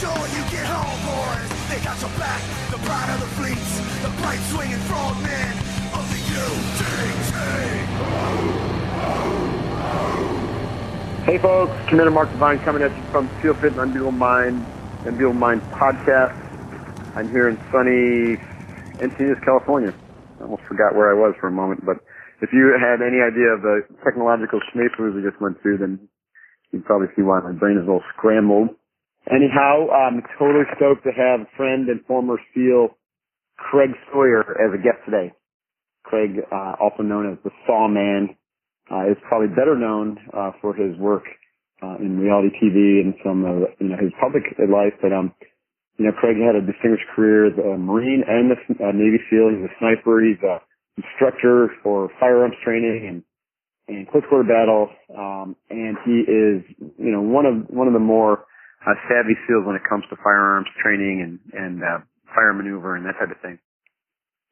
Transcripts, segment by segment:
Sure you get home, boys. They got your back. The pride of the fleets. The bright swinging frogmen of the UDT. Hey folks, Commander Mark Divine coming at you from SEALFIT and Unbeatable Mind, Unbeatable Mind podcast. I'm here in sunny Encinitas, California. I almost forgot where I was for a moment, but if you had any idea of the technological schmapers we just went through, then you'd probably see why my brain is a little scrambled. Anyhow, I'm totally stoked to have friend and former SEAL Craig Sawyer as a guest today. Craig, uh, also known as the Saw Man, uh, is probably better known uh, for his work uh, in reality TV and some of you know his public life. But um, you know, Craig had a distinguished career as a Marine and a uh, Navy SEAL. He's a sniper. He's a instructor for firearms training and and close quarter battle. Um, and he is you know one of one of the more uh, savvy SEALs when it comes to firearms training and and uh, fire maneuver and that type of thing.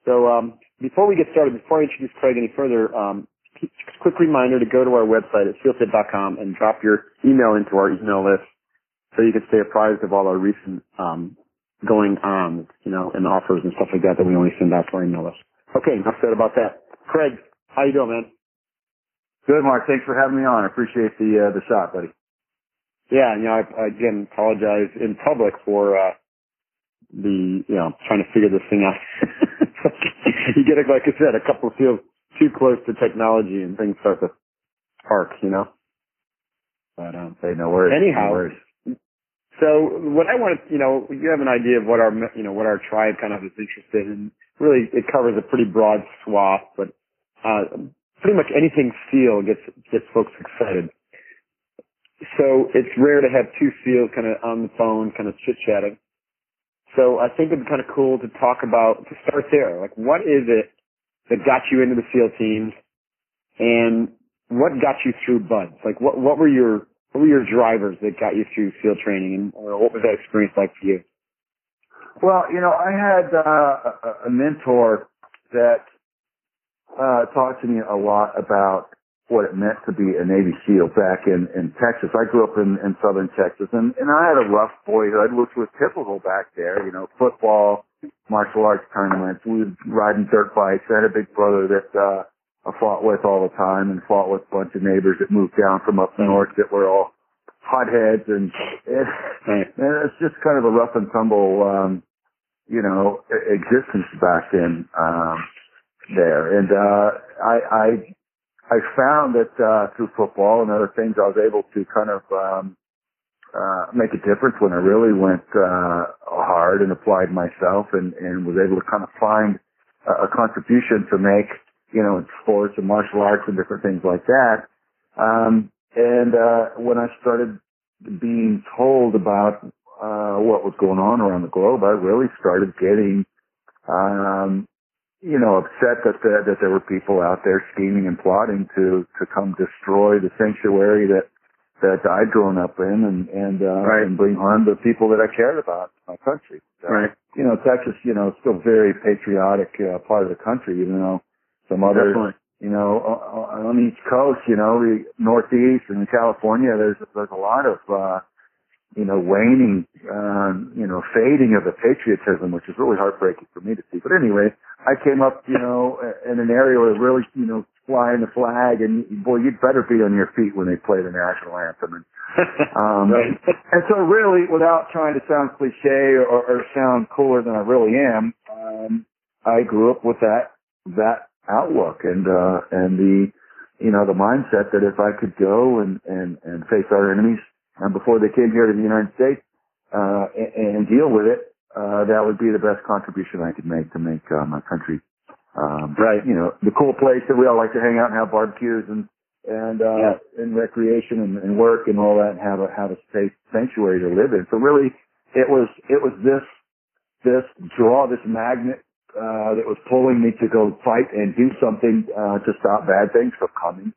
So um, before we get started, before I introduce Craig any further, um, quick reminder to go to our website at sealfit.com and drop your email into our email list so you can stay apprised of all our recent um, going on, you know, and offers and stuff like that that we only send out to our email list. Okay, enough said about that. Craig, how you doing, man? Good, Mark. Thanks for having me on. I appreciate the uh, the shot, buddy. Yeah, you know, I, I again apologize in public for uh, the you know trying to figure this thing out. you get it, like I said, a couple feel too close to technology and things start to spark, you know. But um, Hey, no worries. Anyhow, no worries. So what I want to, you know, you have an idea of what our, you know, what our tribe kind of is interested in. Really, it covers a pretty broad swath, but uh, pretty much anything SEAL gets gets folks excited. So it's rare to have two SEALs kind of on the phone, kind of chit chatting. So I think it'd be kind of cool to talk about to start there. Like, what is it that got you into the SEAL teams, and what got you through BUDS? Like, what what were your what were your drivers that got you through SEAL training, and what was that experience like for you? Well, you know, I had uh, a, a mentor that uh, talked to me a lot about what it meant to be a Navy SEAL back in, in Texas. I grew up in, in southern Texas, and, and I had a rough boyhood, which was typical back there. You know, football, martial arts tournaments. We ride in dirt bikes. I had a big brother that uh, I fought with all the time, and fought with a bunch of neighbors that moved down from up north that were all hotheads, and it, and it's just kind of a rough and tumble, um, you know, existence back then um, there. And uh, I, I I found that uh, through football and other things, I was able to kind of um, uh, make a difference when I really went uh, hard and applied myself, and, and was able to kind of find a, a contribution to make, you know, in sports and martial arts and different things like that. Um, and uh, when I started being told about uh, what was going on around the globe, I really started getting um, you know, upset that the, that there were people out there scheming and plotting to to come destroy the sanctuary that that I'd grown up in and and uh, Right. and bring harm to people that I cared about, my country. So, Right. You know, Texas, you know, still very patriotic uh, part of the country, even though some other, Definitely. you know, on the East Coast, you know, the Northeast and California, there's there's a lot of uh, you know, waning, um, you know, fading of the patriotism, which is really heartbreaking for me to see. But anyway, I came up, you know, in an area where really, you know, flying the flag, and boy, you'd better be on your feet when they play the national anthem. And, um, Right. and so, really, without trying to sound cliche or, or sound cooler than I really am, um, I grew up with that that outlook and uh, and the you know the mindset that if I could go and and and face our enemies and before they came here to the United States, uh, and, and deal with it, uh, that would be the best contribution I could make to make, uh, my country, um, Right. you know, the cool place that we all like to hang out and have barbecues and, and, uh, Yeah. and recreation and, and work and all that and have a, have a safe sanctuary to live in. So really, it was, it was this, this draw, this magnet, uh, that was pulling me to go fight and do something, uh, to stop bad things from coming.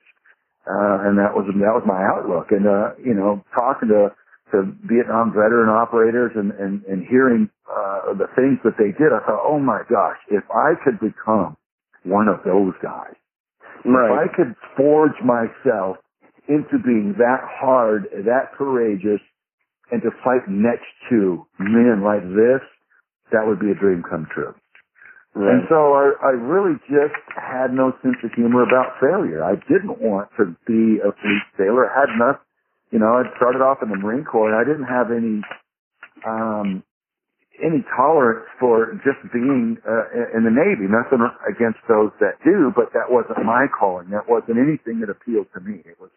Uh, and that was, that was my outlook. And, uh, you know, talking to, to Vietnam veteran operators and, and, and hearing, uh, the things that they did, I thought, oh my gosh, if I could become one of those guys, if I could forge myself into being that hard, that courageous, and to fight next to men like this, that would be a dream come true. And so I, I really just had no sense of humor about failure. I didn't want to be a fleet sailor. I had enough, you know, I started off in the Marine Corps and I didn't have any, um, any tolerance for just being uh, in the Navy. Nothing against those that do, but that wasn't my calling. That wasn't anything that appealed to me. It was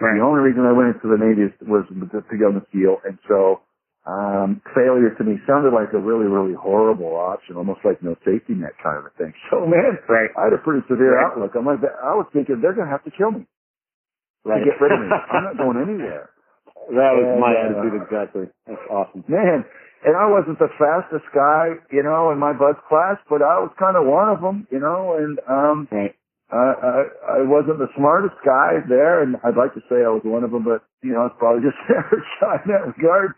the only reason I went into the Navy was to go in the SEAL, and so um, failure to me sounded like a really, really horrible option, almost like no safety net kind of a thing. So man, Right. I had a pretty severe Right. outlook. I'm like, I was thinking they're going to have to kill me Right. to get rid of me. I'm not going anywhere. that was And, my uh, attitude exactly. That's awesome. Man, and I wasn't the fastest guy, you know, in my BUDS class, but I was kind of one of them, you know, and um, Right. I, I I wasn't the smartest guy there, and I'd like to say I was one of them, but you know, it's probably just average in that regard.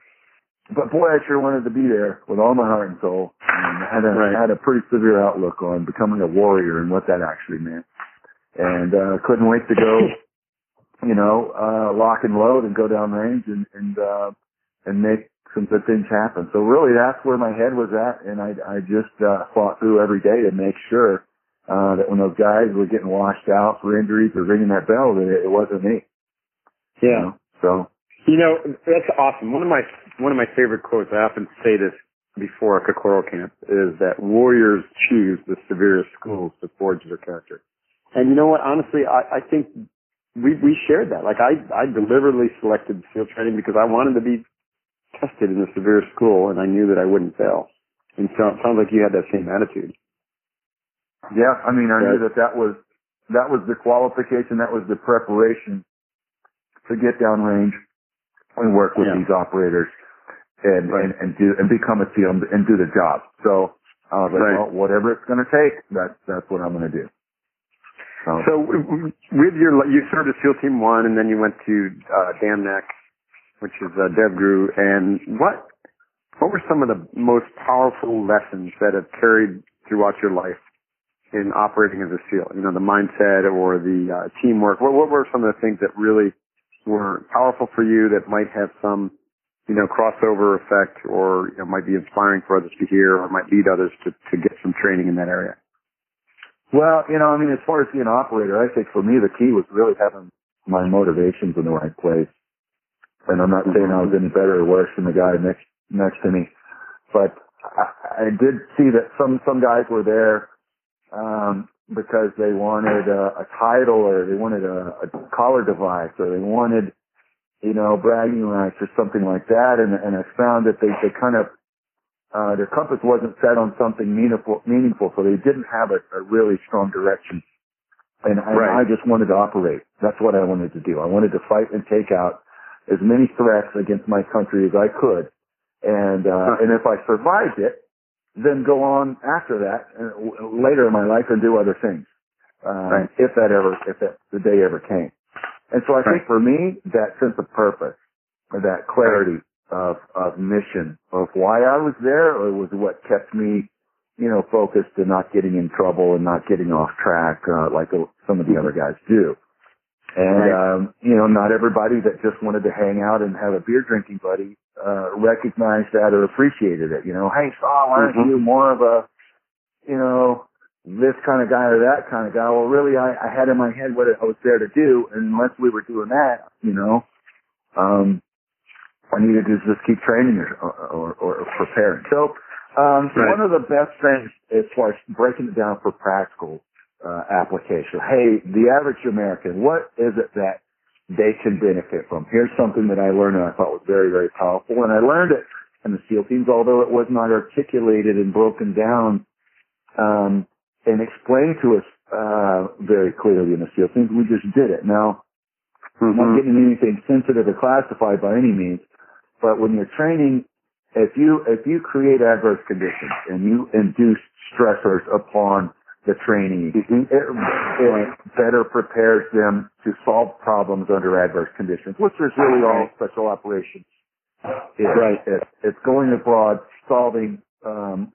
But boy, I sure wanted to be there with all my heart and soul, and I had a Right. had a pretty severe outlook on becoming a warrior and what that actually meant, and uh, couldn't wait to go, you know, uh, lock and load and go down range and and uh, and make some good things happen. So really, that's where my head was at, and I I just uh, fought through every day to make sure uh, that when those guys were getting washed out for injuries or ringing that bell, that it, it wasn't me. you Yeah. know? So You know, that's awesome. One of my one of my favorite quotes. I often say this before a Kokoro camp is that warriors choose the severest schools to forge their character. And you know what? Honestly, I, I think we we shared that. Like I I deliberately selected SEAL training because I wanted to be tested in the severe school, and I knew that I wouldn't fail. And so it sounds like you had that same attitude. yeah, I mean, I knew that that was that was the qualification, that was the preparation to get down range and work with Yeah. these operators and, Right. and and do and become a SEAL and, do the job. So I was like, Right. well, whatever it's going to take, that's that's what I'm going to do. So, So with your, you served as SEAL Team One, and then you went to uh, Dam Neck, which is uh, DevGru. And what what were some of the most powerful lessons that have carried throughout your life in operating as a SEAL? You know, the mindset or the uh, teamwork. What, what were some of the things that really were powerful for you that might have some, you know, crossover effect, or you know, might be inspiring for others to hear, or might lead others to to get some training in that area? Well, you know, I mean, as far as being an operator, I think for me the key was really having my motivations in the right place. And I'm not saying I was any better or worse than the guy next next to me, but I, I did see that some some guys were there um, because they wanted a, a title or they wanted a, a collar device or they wanted, you know, bragging rights or something like that. And and I found that they they kind of uh, their compass wasn't set on something meaningful, meaningful, so they didn't have a, a really strong direction. And, and Right. I just wanted to operate. That's what I wanted to do. I wanted to fight and take out as many threats against my country as I could. And, uh, and if I survived it, then go on after that uh, later in my life and do other things. Um, Right. if that ever, if that, the day ever came. And so I think for me, that sense of purpose, that clarity of, of mission of why I was there or was what kept me, you know, focused and not getting in trouble and not getting off track, uh, like some of the other guys do. And, Right. um, you know, not everybody that just wanted to hang out and have a beer drinking buddy, uh, recognized that or appreciated it. You know, hey, Saul, aren't Mhm. you more of a, you know, this kind of guy or that kind of guy? Well, really, I, I had in my head what I was there to do, and unless we were doing that, you know, um, I needed to just keep training or, or, or preparing. So, um, Right. one of the best things as far as breaking it down for practical uh, application. Hey, the average American, what is it that they can benefit from. Here's something that I learned and I thought was very, very powerful. And I learned it in the SEAL teams, although it was not articulated and broken down um, and explained to us uh, very clearly in the SEAL teams. We just did it. Now, I'm not getting anything sensitive or classified by any means, but when you're training, if you if you create adverse conditions and you induce stressors upon the trainee, Mm-hmm. it, it better prepares them to solve problems under adverse conditions, which is really all special operations. is. Right. It, it's going abroad, solving um,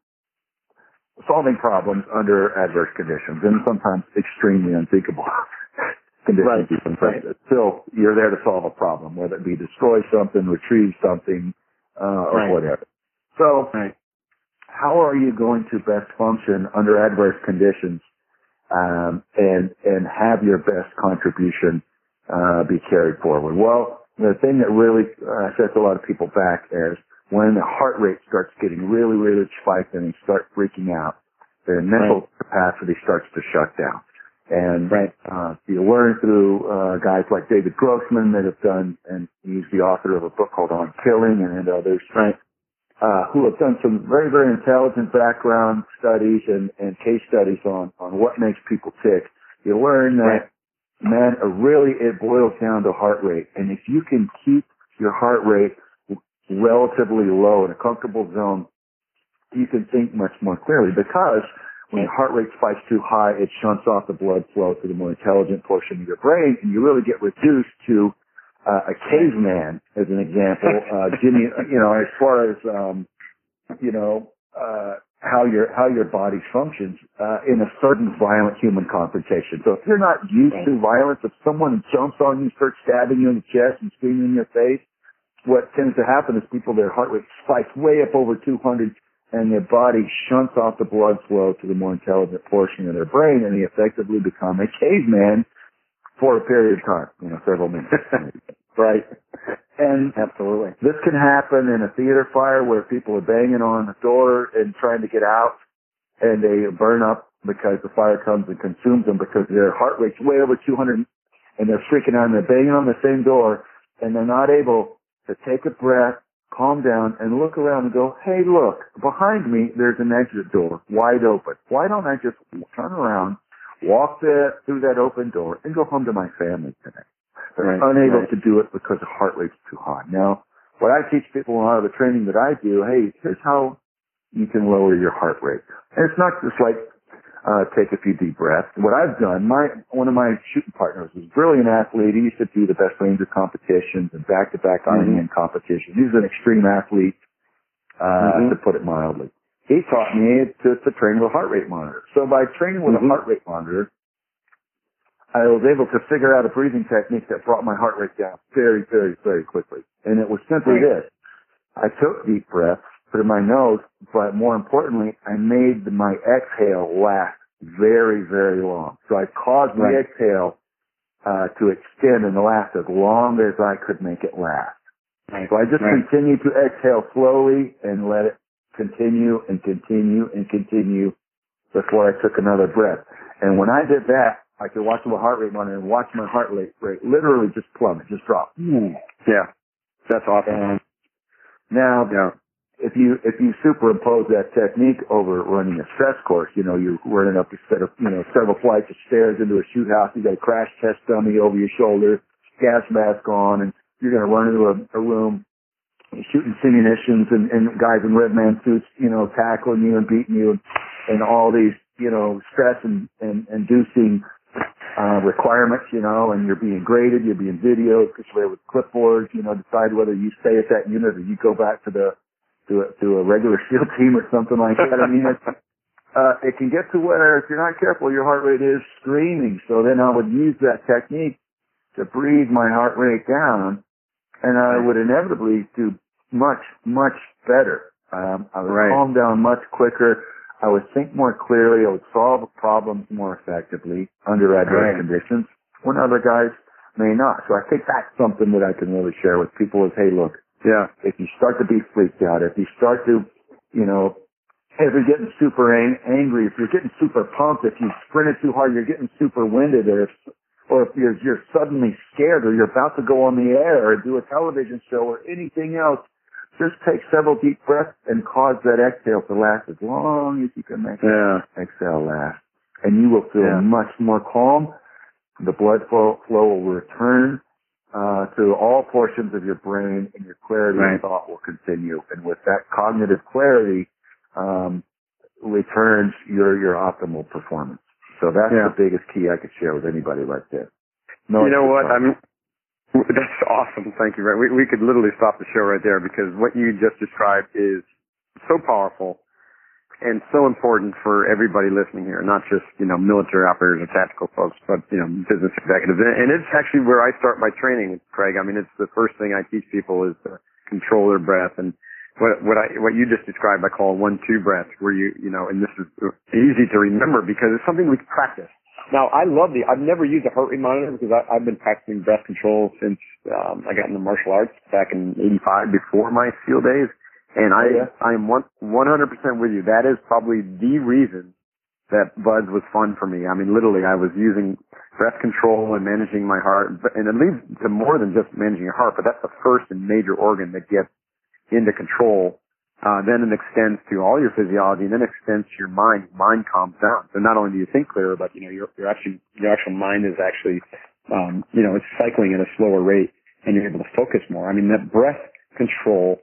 solving problems under adverse conditions, and sometimes extremely unthinkable conditions. Right. But still, you're there to solve a problem, whether it be destroy something, retrieve something, uh, or Right. whatever. So, Right. how are you going to best function under adverse conditions um, and and have your best contribution uh, be carried forward? Well, the thing that really uh, sets a lot of people back is when the heart rate starts getting really, really spiked and they start freaking out, their mental capacity starts to shut down. And Right. uh, you learn through uh, guys like David Grossman that have done, and he's the author of a book called On Killing and others Right. uh, who have done some very, very intelligent background studies and, and case studies on, on what makes people tick. You learn that, man, uh, really it boils down to heart rate. And if you can keep your heart rate relatively low in a comfortable zone, you can think much more clearly because when your heart rate spikes too high, it shunts off the blood flow to the more intelligent portion of your brain and you really get reduced to uh, a caveman, as an example. Uh, Jimmy, you know, as far as, um, you know, uh, how your, how your body functions, uh, in a certain violent human confrontation. So if you're not used to violence, if someone jumps on you, starts stabbing you in the chest and screaming in your face, what tends to happen is people, their heart rate spikes way up over 200 and their body shunts off the blood flow to the more intelligent portion of their brain and they effectively become a caveman for a period of time, you know, several minutes. right? And Absolutely. this can happen in a theater fire where people are banging on the door and trying to get out and they burn up because the fire comes and consumes them because their heart rate's way over 200 and they're freaking out and they're banging on the same door and they're not able to take a breath, calm down and look around and go, hey look, behind me there's an exit door wide open. Why don't I just turn around, walk there through that open door and go home to my family today? They're Right, unable right. to do it because the heart rate's too high. Now, what I teach people in a lot of the training that I do, hey, here's how you can lower your heart rate. And it's not just like uh, take a few deep breaths. What I've done, my one of my shooting partners was a brilliant athlete. He used to do the best ranger competitions and back-to-back Ironman competitions. He's an extreme athlete, uh, Mhm. to put it mildly. He taught me to, to train with a heart rate monitor. So by training with Mhm. a heart rate monitor, I was able to figure out a breathing technique that brought my heart rate down very, very, very quickly. And it was simply this. I took deep breaths through my nose, but more importantly, I made my exhale last very, very long. So I caused the Right. exhale uh, to extend and last as long as I could make it last. Right. So I just Right. continued to exhale slowly and let it continue and continue and continue before I took another breath. And when I did that, I could watch my heart rate monitor and watch my heart rate rate literally just plummet, just drop. Yeah. That's awesome. And now, Yeah. If you if you superimpose that technique over running a stress course, you know you're running up a set of you know several flights of stairs into a shoot house. You got a crash test dummy over your shoulder, gas mask on, and you're going to run into a, a room shooting simunitions and, and guys in red man suits, you know, tackling you and beating you, and, and all these you know stress and, and inducing uh, requirements, you know, and you're being graded, you're being videoed, situated with clipboards, you know, decide whether you stay at that unit or you go back to the to a, to a regular SEAL team or something like that. I mean, it's, uh, it can get to where if you're not careful, your heart rate is screaming. So then I would use that technique to breathe my heart rate down, and I would inevitably do much, much better. Um, I would Right. calm down much quicker. I would think more clearly. I would solve problems more effectively under adverse Right. conditions when other guys may not. So I think that's something that I can really share with people is, hey, look, Yeah. if you start to be freaked out, if you start to, you know, if you're getting super ang- angry, if you're getting super pumped, if you sprinted too hard, you're getting super winded, or if, or if you're, you're suddenly scared or you're about to go on the air or do a television show or anything else, just take several deep breaths and cause that exhale to last as long as you can make Yeah. exhale last. And you will feel Yeah. much more calm. The blood flow, flow will return uh, to all portions of your brain and your clarity Right. of thought will continue. And with that cognitive clarity, um, returns your, your optimal performance. So that's Yeah. the biggest key I could share with anybody right there. you know what? extra I mean, that's awesome. Thank you. Right, we we could literally stop the show right there because what you just described is so powerful and so important for everybody listening here, not just you know military operators or tactical folks, but you know business executives. And, it's actually where I start my training, Craig. I mean, it's the first thing I teach people is to control their breath and. What what I what you just described, I call one two breath, where you you know, and this is easy to remember because it's something we practice. Now, I love the, I've never used a heart rate monitor because I, I've been practicing breath control since um, I got into martial arts back in 85 before my SEAL days. And I, yeah? I am one, 100% with you. That is probably the reason that Buds was fun for me. I mean, literally, I was using breath control and managing my heart. And it leads to more than just managing your heart, but that's the first and major organ that gets into control uh, then it extends to all your physiology, and then extends to your mind. Mind calms down. So not only do you think clearer, but you know your your actually your actual mind is actually, um, you know, it's cycling at a slower rate, and you're able to focus more. I mean, that breath control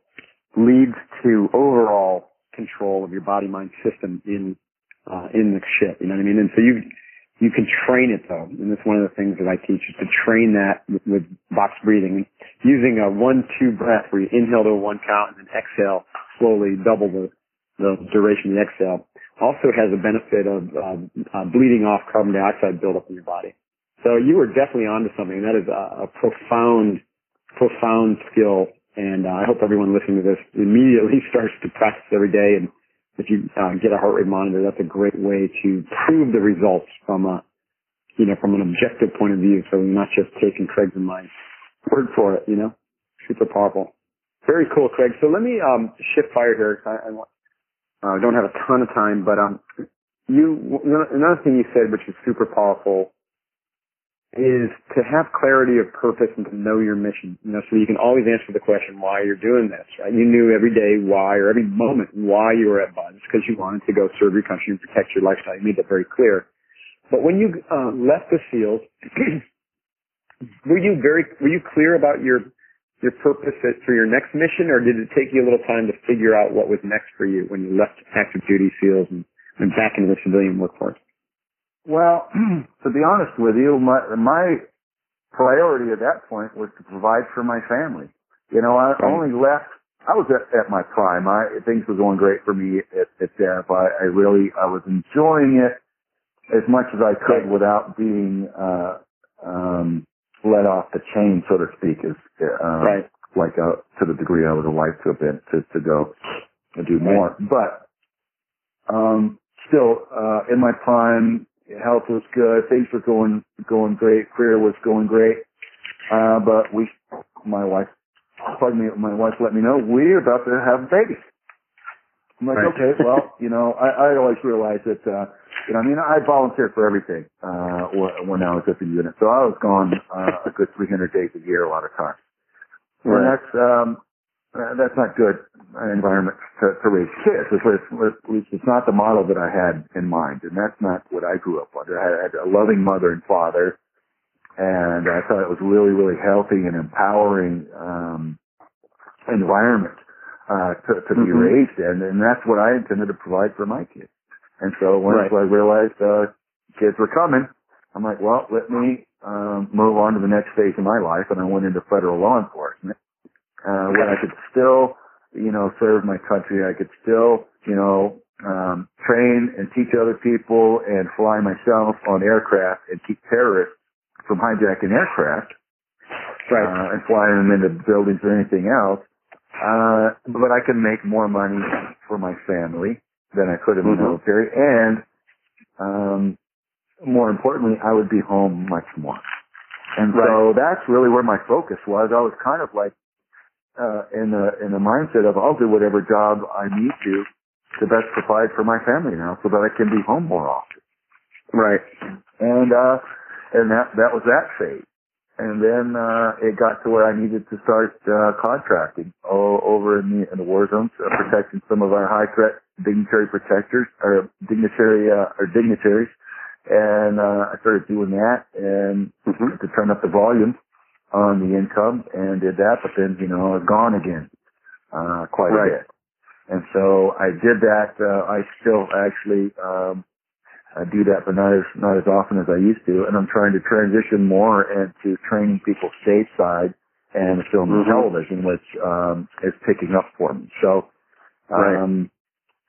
leads to overall control of your body mind system in uh, in the ship. You know what I mean? And so you you can train it though, and that's one of the things that I teach is to train that with, with box breathing, using a one-two breath where you inhale to one count and then exhale slowly, double the the duration of the exhale. Also has a benefit of uh, uh, bleeding off carbon dioxide buildup in your body. So you were definitely onto something. That is a, a profound, profound skill, and uh, I hope everyone listening to this immediately starts to practice every day and if you uh, get a heart rate monitor, that's a great way to prove the results from a, you know, from an objective point of view. So you're not just taking Craig's and my word for it, you know, super powerful. Very cool, Craig. So let me um, shift fire here. I, I uh, don't have a ton of time, but um, you another thing you said, which is super powerful, is to have clarity of purpose and to know your mission. You know, so you can always answer the question why you're doing this. Right? You knew every day why, or every moment why you were at Buds because you wanted to go serve your country and protect your lifestyle. You made that very clear. But when you uh, left the SEALs, were you very were you clear about your your purpose for your next mission, or did it take you a little time to figure out what was next for you when you left active duty SEALs and went back into the civilian workforce? Well, to be honest with you, my my priority at that point was to provide for my family. You know, I only left. I was at, at my prime. I things were going great for me at, at Dev. I, I really I was enjoying it as much as I could without being uh, um, let off the chain, so to speak. Is uh, Right. like uh, to the degree I would have liked to have been to to go and do more, but um, still uh, in my prime health was good. Things were going going great. Career was going great. Uh, but we, my wife, pardon me, my wife let me know we're about to have a baby. I'm like, Right. okay, well, you know, I, I always realized that, uh, you know, I mean, I volunteered for everything, uh, when, when I was at the unit. So I was gone, uh, a good 300 days a year a lot of times. And that's, um, uh, that's not good environment to, to raise kids. At least, at least it's not the model that I had in mind, and that's not what I grew up under. I had a loving mother and father, and I thought it was really, really healthy and empowering um, environment uh, to, to be Mhm. raised in, and that's what I intended to provide for my kids. And so once Right. I realized uh, kids were coming, I'm like, well, let me um, move on to the next phase of my life, and I went into federal law enforcement, uh, where I could still, you know, serve my country. I could still, you know, um, train and teach other people and fly myself on aircraft and keep terrorists from hijacking aircraft Right. uh, and flying them into buildings or anything else. Uh, but I can make more money for my family than I could in the Mhm. military, and um, more importantly, I would be home much more. And so that's really where my focus was. I was kind of like uh, in the in the mindset of I'll do whatever job I need to to best provide for my family now, so that I can be home more often. Right. And uh, and that that was that phase. And then uh, it got to where I needed to start uh, contracting all over in the in the war zones, uh, protecting some of our high threat dignitary protectors or dignitary uh, or dignitaries. And uh, I started doing that and Mm-hmm. to turn up the volume on the income and did that. But then you know, gone again uh, quite Right. a bit. And so I did that. Uh, I still actually um, I do that, but not as not as often as I used to. And I'm trying to transition more into training people stateside and film and Mhm. television, which um, is picking up for me. So, um,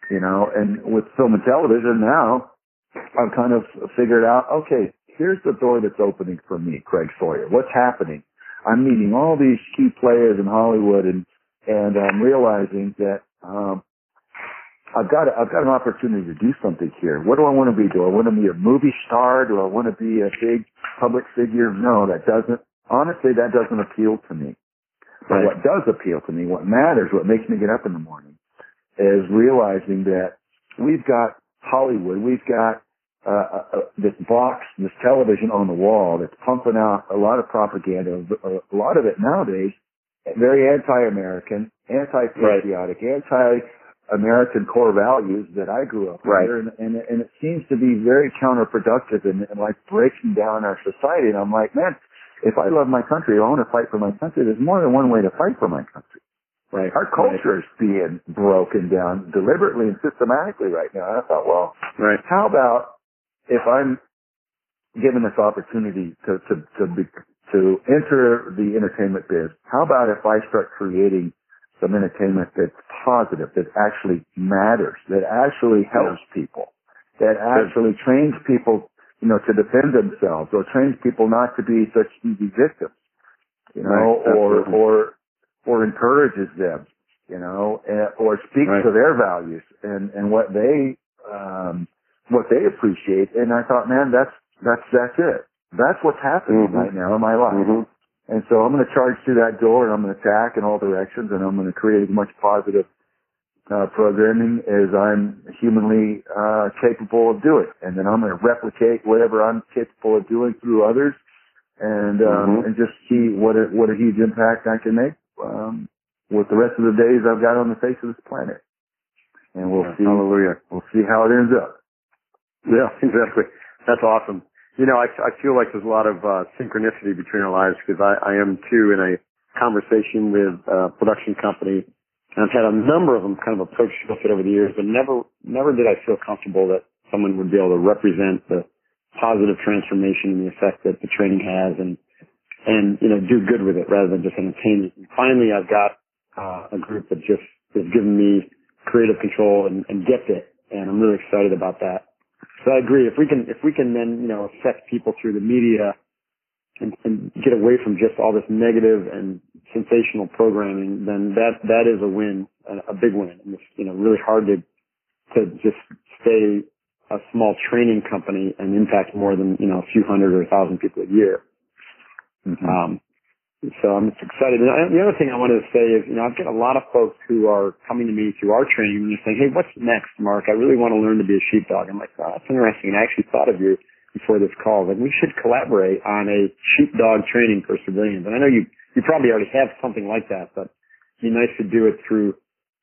you know, and with film and television now, I've kind of figured out. Okay, here's the door that's opening for me, Craig Sawyer. What's happening? I'm meeting all these key players in Hollywood, and and I'm realizing that um, I've got a, I've got an opportunity to do something here. What do I want to be? Do I want to be a movie star? Do I want to be a big public figure? No, that doesn't. Honestly, that doesn't appeal to me. But what does appeal to me, what matters, what makes me get up in the morning, is realizing that we've got Hollywood, we've got uh, uh, uh, this box, this television on the wall that's pumping out a lot of propaganda, a lot of it nowadays very anti-American, anti-patriotic, anti-American core values that I grew up Right. under, and, and, and it seems to be very counterproductive and, and like breaking down our society. And I'm like, man, if I love my country, I want to fight for my country. There's more than one way to fight for my country. Right. Our culture is being broken down deliberately and systematically right now. And I thought, well, Right. how about if I'm given this opportunity to to to be, to enter the entertainment biz? How about if I start creating some entertainment that's positive, that actually matters, that actually helps people, that actually trains people, you know, to defend themselves, or trains people not to be such easy victims, you know, Right, or or or encourages them, you know, or speaks Right. to their values and and what they um what they appreciate. And I thought, man, that's that's that's it. That's what's happening Mhm. right now in my life. Mhm. And so I'm going to charge through that door and I'm going to attack in all directions and I'm going to create as much positive uh, programming as I'm humanly uh, capable of doing. And then I'm going to replicate whatever I'm capable of doing through others and um, Mhm. and just see what a, what a huge impact I can make um, with the rest of the days I've got on the face of this planet. And we'll Yeah, see. Hallelujah. We'll see how it ends up. Yeah, exactly. That's awesome. You know, I, I feel like there's a lot of uh, synchronicity between our lives because I, I am too in a conversation with a production company, and I've had a number of them kind of approach SEALFIT over the years, but never, never did I feel comfortable that someone would be able to represent the positive transformation and the effect that the training has, and and you know do good with it rather than just entertainment. And finally, I've got uh, a group that just has given me creative control and, and gets it, and I'm really excited about that. So I agree. If we can, if we can then, you know, affect people through the media and, and get away from just all this negative and sensational programming, then that, that is a win, a, a big win. And it's, you know, really hard to, to just stay a small training company and impact more than, you know, a few hundred or a thousand people a year. Mhm. Um, so I'm just excited. And I, the other thing I wanted to say is, you know, I've got a lot of folks who are coming to me through our training and they're saying, hey, what's next, Mark? I really want to learn to be a sheepdog. I'm like, oh, that's interesting. I actually thought of you before this call. Like, we should collaborate on a sheepdog training for civilians. And I know you, you probably already have something like that, but it'd be nice to do it through,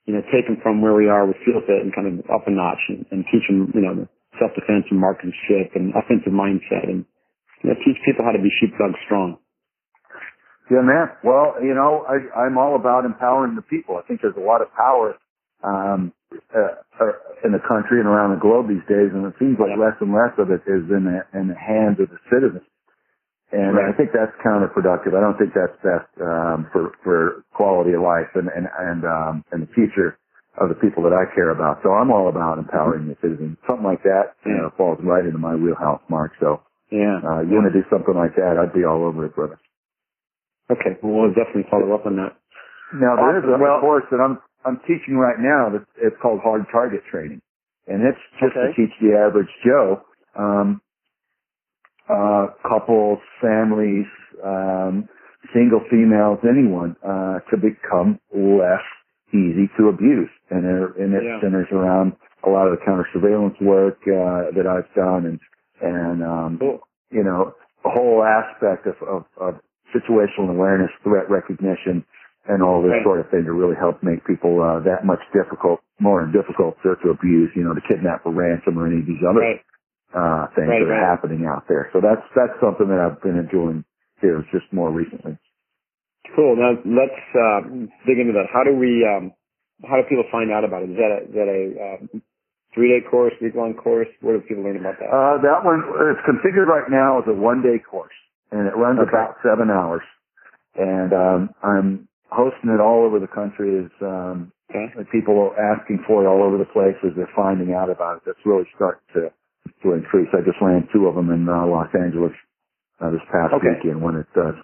you know, take them from where we are with SEALFIT and kind of up a notch and, and teach them, you know, self-defense and marksmanship and shift and offensive mindset and, you know, teach people how to be sheepdog strong. Yeah, man. Well, you know, I, I'm all about empowering the people. I think there's a lot of power um, uh, uh, in the country and around the globe these days, and it seems like less and less of it is in the in the hands of the citizens. And I think that's counterproductive. I don't think that's best um, for for quality of life and and and um, and the future of the people that I care about. So I'm all about empowering the citizens. Something like that, you know, falls right into my wheelhouse, Mark. So Yeah. uh, you want to do something like that, I'd be all over it, brother. Okay. Well, we'll definitely follow up on that. Now there is a Well- course that I'm I'm teaching right now that it's called hard target training, and it's just Okay. to teach the average Joe, um, uh, couples, families, um, single females, anyone uh, to become less easy to abuse, and it, and it Yeah. centers around a lot of the counter surveillance work uh, that I've done, and and um, Cool. you know, a whole aspect of, of, of situational awareness, threat recognition, and all this Right. sort of thing to really help make people uh, that much difficult, more difficult to, to abuse, you know, to kidnap for ransom or any of these other Right. uh, things Right, that are happening out there. So that's that's something that I've been enjoying here just more recently. Cool. Now let's uh, dig into that. How do we? Um, how do people find out about it? Is that a, is that a um, three-day course, week-long course? Where do people learn about that? Uh, that one it's configured right now as a one day course, and it runs Okay. about seven hours. And um, I'm hosting it all over the country. As um, okay. people are asking for it all over the place as they're finding out about it. That's really starting to to increase. I just ran two of them in uh, Los Angeles uh, this past Okay. weekend. One at uh,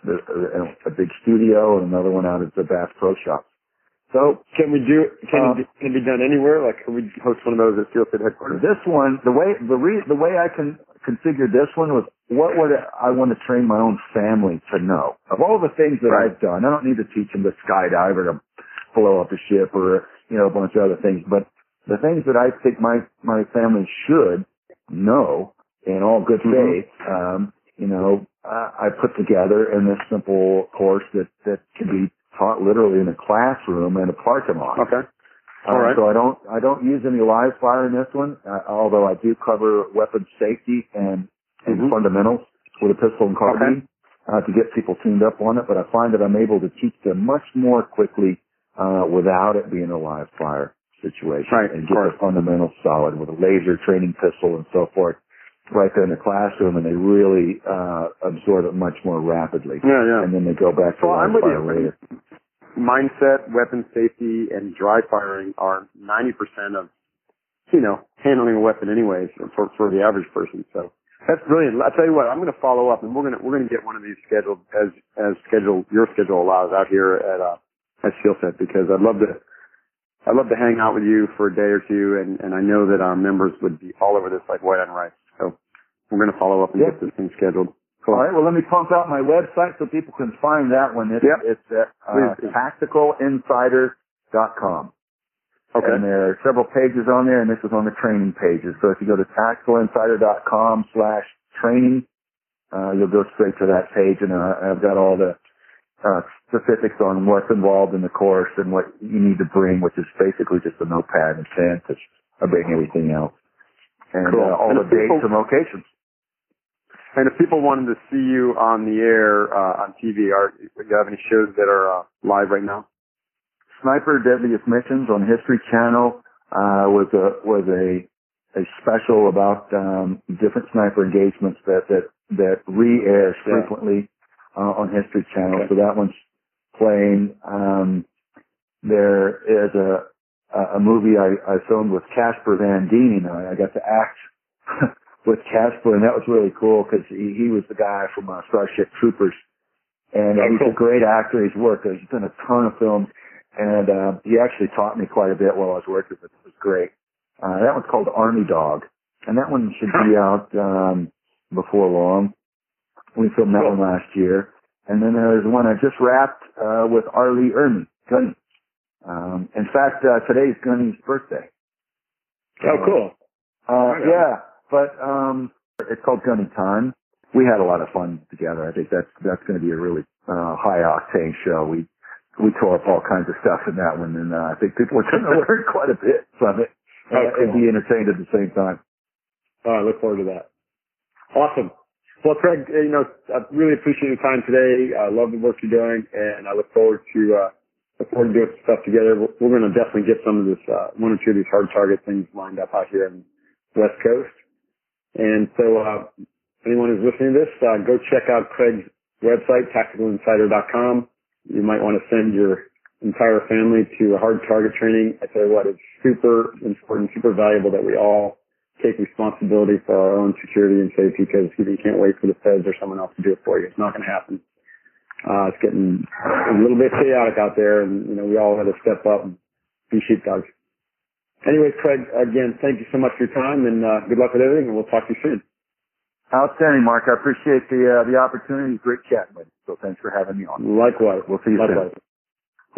a big studio, and another one out at the Bass Pro Shop. So Can we do? Can Uh, it be, can it be done anywhere? Like, can we host one of those at SEALFIT headquarters? This one, the way the re, the way I can configure this one was what would I want to train my own family to know of all the things that Right. I've done. I don't need to teach them to skydive or to blow up a ship or you know a bunch of other things, but the things that I think my my family should know in all good Mhm. faith, um, you know, uh, I put together in this simple course that that can be taught literally in a classroom in a parking lot. Okay. All right. So I don't I don't use any live fire in this one, uh, although I do cover weapons safety and and Mhm. fundamentals with a pistol and carbine uh, to get people tuned up on it. But I find that I'm able to teach them much more quickly uh, without it being a live fire situation Right, and get the fundamentals solid with a laser training pistol and so forth right there in the classroom, and they really uh, absorb it much more rapidly. Yeah, yeah. And then they go back to Well, live fire later. Mindset, weapon safety, and dry firing are 90% of, you know, handling a weapon anyways for, for the average person. So that's brilliant. I'll tell you what, I'm going to follow up and we're going to, we're going to get one of these scheduled as, as schedule, your schedule allows out here at, uh, at SEALFIT because I'd love to, I'd love to hang out with you for a day or two and, and I know that our members would be all over this like white on rice. So we're going to follow up and Yeah. get this thing scheduled. Cool. All right. Well, let me pump out my website so people can find that one. It's, Yep. it's at uh, tacticalinsider.com. Okay. And there are several pages on there, and this is on the training pages. So if you go to tacticalinsider.com slash training, uh, you'll go straight to that page, and uh, I've got all the uh, specifics on what's involved in the course and what you need to bring, which is basically just a notepad and pen to uh, bring everything else. And Cool. uh, all And the if people- dates and locations. And if people wanted to see you on the air uh, on TV, are do you have any shows that are uh, live right now? Sniper Deadliest Missions on History Channel uh, was a was a a special about um, different sniper engagements that that that re-airs Yeah. frequently uh, on History Channel. Okay. So that one's playing. Um, there is a a movie I, I filmed with Casper Van Dien. I, I got to act with Casper, and that was really cool because he, he was the guy from uh, Starship Troopers, and uh, he's cool. a great actor. He's worked. He's done a ton of films, and uh, he actually taught me quite a bit while I was working with him. It was great. Uh, that one's called Army Dog, and that one should be out um, before long. We filmed that Cool. one last year, and then there's one I just wrapped uh, with R. Lee Ermey, Gunny. Um, in fact, uh, today's Gunny's birthday. Oh, cool. Uh, yeah, but um, it's called Gunny Time. We had a lot of fun together. I think that's that's going to be a really uh, high octane show. We we tore up all kinds of stuff in that one, and uh, I think people are going to learn quite a bit from it Oh, and cool. be entertained at the same time. Oh, I look forward to that. Awesome. Well, Craig, uh, you know, I really appreciate your time today. I love the work you're doing, and I look forward to uh, look forward to doing some stuff together. We're, we're going to definitely get some of this uh, one or two of these hard target things lined up out here on the West Coast. And so, uh, anyone who's listening to this, uh, go check out Craig's website, tacticalinsider.com. You might want to send your entire family to hard target training. I tell you what, it's super important, super valuable that we all take responsibility for our own security and safety because you can't wait for the feds or someone else to do it for you. It's not going to happen. Uh, it's getting a little bit chaotic out there and, you know, we all have to step up and be sheepdogs. Anyway, Craig, again, thank you so much for your time and, uh, good luck with everything and we'll talk to you soon. Outstanding, Mark. I appreciate the uh, the opportunity. Great chatting with you. So thanks for having me on. Likewise. We'll see you soon. Likewise.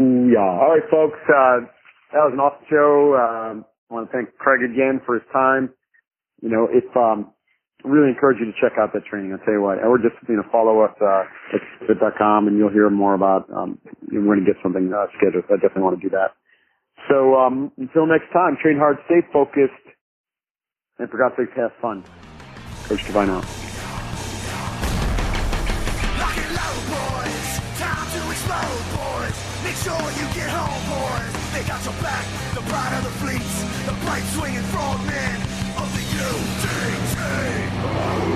Ooh, yeah. All right, folks. Uh, that was an awesome show. Um, I want to thank Craig again for his time. You know, if um, really encourage you to check out that training. I'll tell you what, or just, you know, follow us, uh, at fit.com and you'll hear more about, um, we're going to get something, uh, scheduled. I definitely want to do that. So, um, until next time, train hard, stay focused, and for God's sake, have fun. Coach Divine out. Make sure you get home, boys. They got your back. The pride of the fleets. The bright swinging frogmen of the UDT.